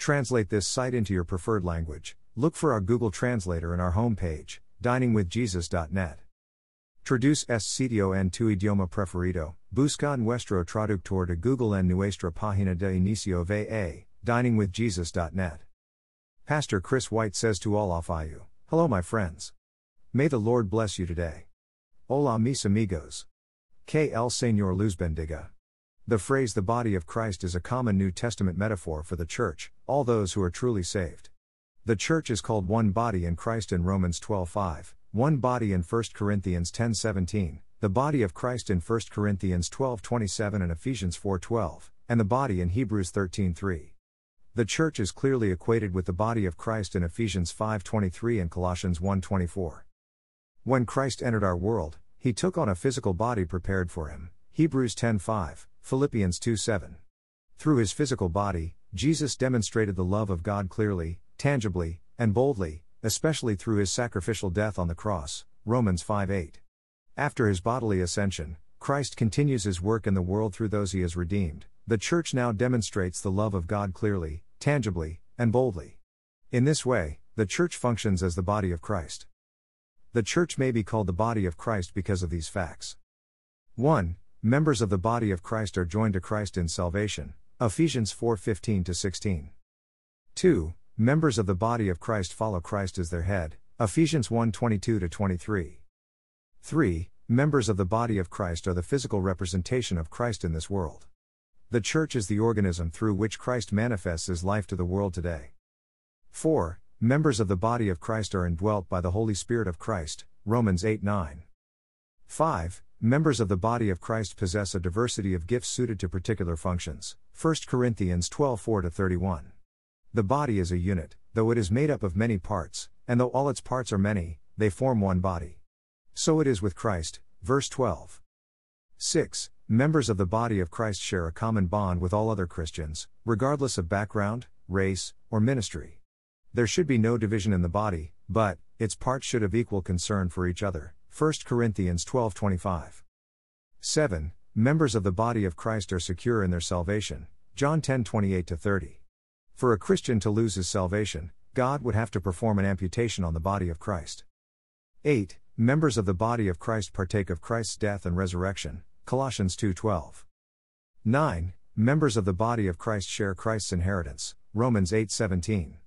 Translate this site into your preferred language. Look for our Google Translator in our homepage, diningwithjesus.net. Traduce este sitio en tu idioma preferido. Busca nuestro traductor de Google en nuestra página de inicio va, diningwithjesus.net. Pastor Chris White says to all of you, Hello, my friends. May the Lord bless you today. Hola, mis amigos. Que el Señor luz bendiga. The phrase the body of Christ is a common New Testament metaphor for the church, all those who are truly saved. The church is called one body in Christ in Romans 12:5, one body in 1 Corinthians 10:17, the body of Christ in 1 Corinthians 12:27 and Ephesians 4:12, and the body in Hebrews 13:3. The church is clearly equated with the body of Christ in Ephesians 5:23 and Colossians 1:24. When Christ entered our world, he took on a physical body prepared for him. Hebrews 10:5, Philippians 2:7. Through his physical body, Jesus demonstrated the love of God clearly, tangibly, and boldly, especially through his sacrificial death on the cross. Romans 5:8. After his bodily ascension, Christ continues his work in the world through those he has redeemed. The church now demonstrates the love of God clearly, tangibly, and boldly. In this way, the church functions as the body of Christ. The church may be called the body of Christ because of these facts. 1. Members of the body of Christ are joined to Christ in salvation. Ephesians 4:15 16. 2. Members of the body of Christ follow Christ as their head. Ephesians 1:22 23. 3. Members of the body of Christ are the physical representation of Christ in this world. The church is the organism through which Christ manifests his life to the world today. 4. Members of the body of Christ are indwelt by the Holy Spirit of Christ. Romans 8 9. 5. Members of the body of Christ possess a diversity of gifts suited to particular functions. 1 Corinthians 12 4 31. The body is a unit, though it is made up of many parts, and though all its parts are many, they form one body. So it is with Christ, verse 12. 6. Members of the body of Christ share a common bond with all other Christians, regardless of background, race, or ministry. There should be no division in the body, but its parts should have equal concern for each other. 1 Corinthians 12:25. 7. Members of the body of Christ are secure in their salvation. John 10:28 30. For a Christian to lose his salvation, God would have to perform an amputation on the body of Christ. 8. Members of the body of Christ partake of Christ's death and resurrection. Colossians 2:12. 9. Members of the body of Christ share Christ's inheritance. Romans 8:17.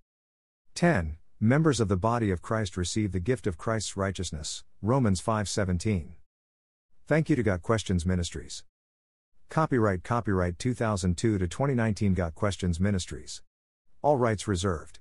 10. Members of the body of Christ receive the gift of Christ's righteousness. Romans 5:17. Thank you to Got Questions Ministries. Copyright Copyright 2002 to 2019 Got Questions Ministries. All rights reserved.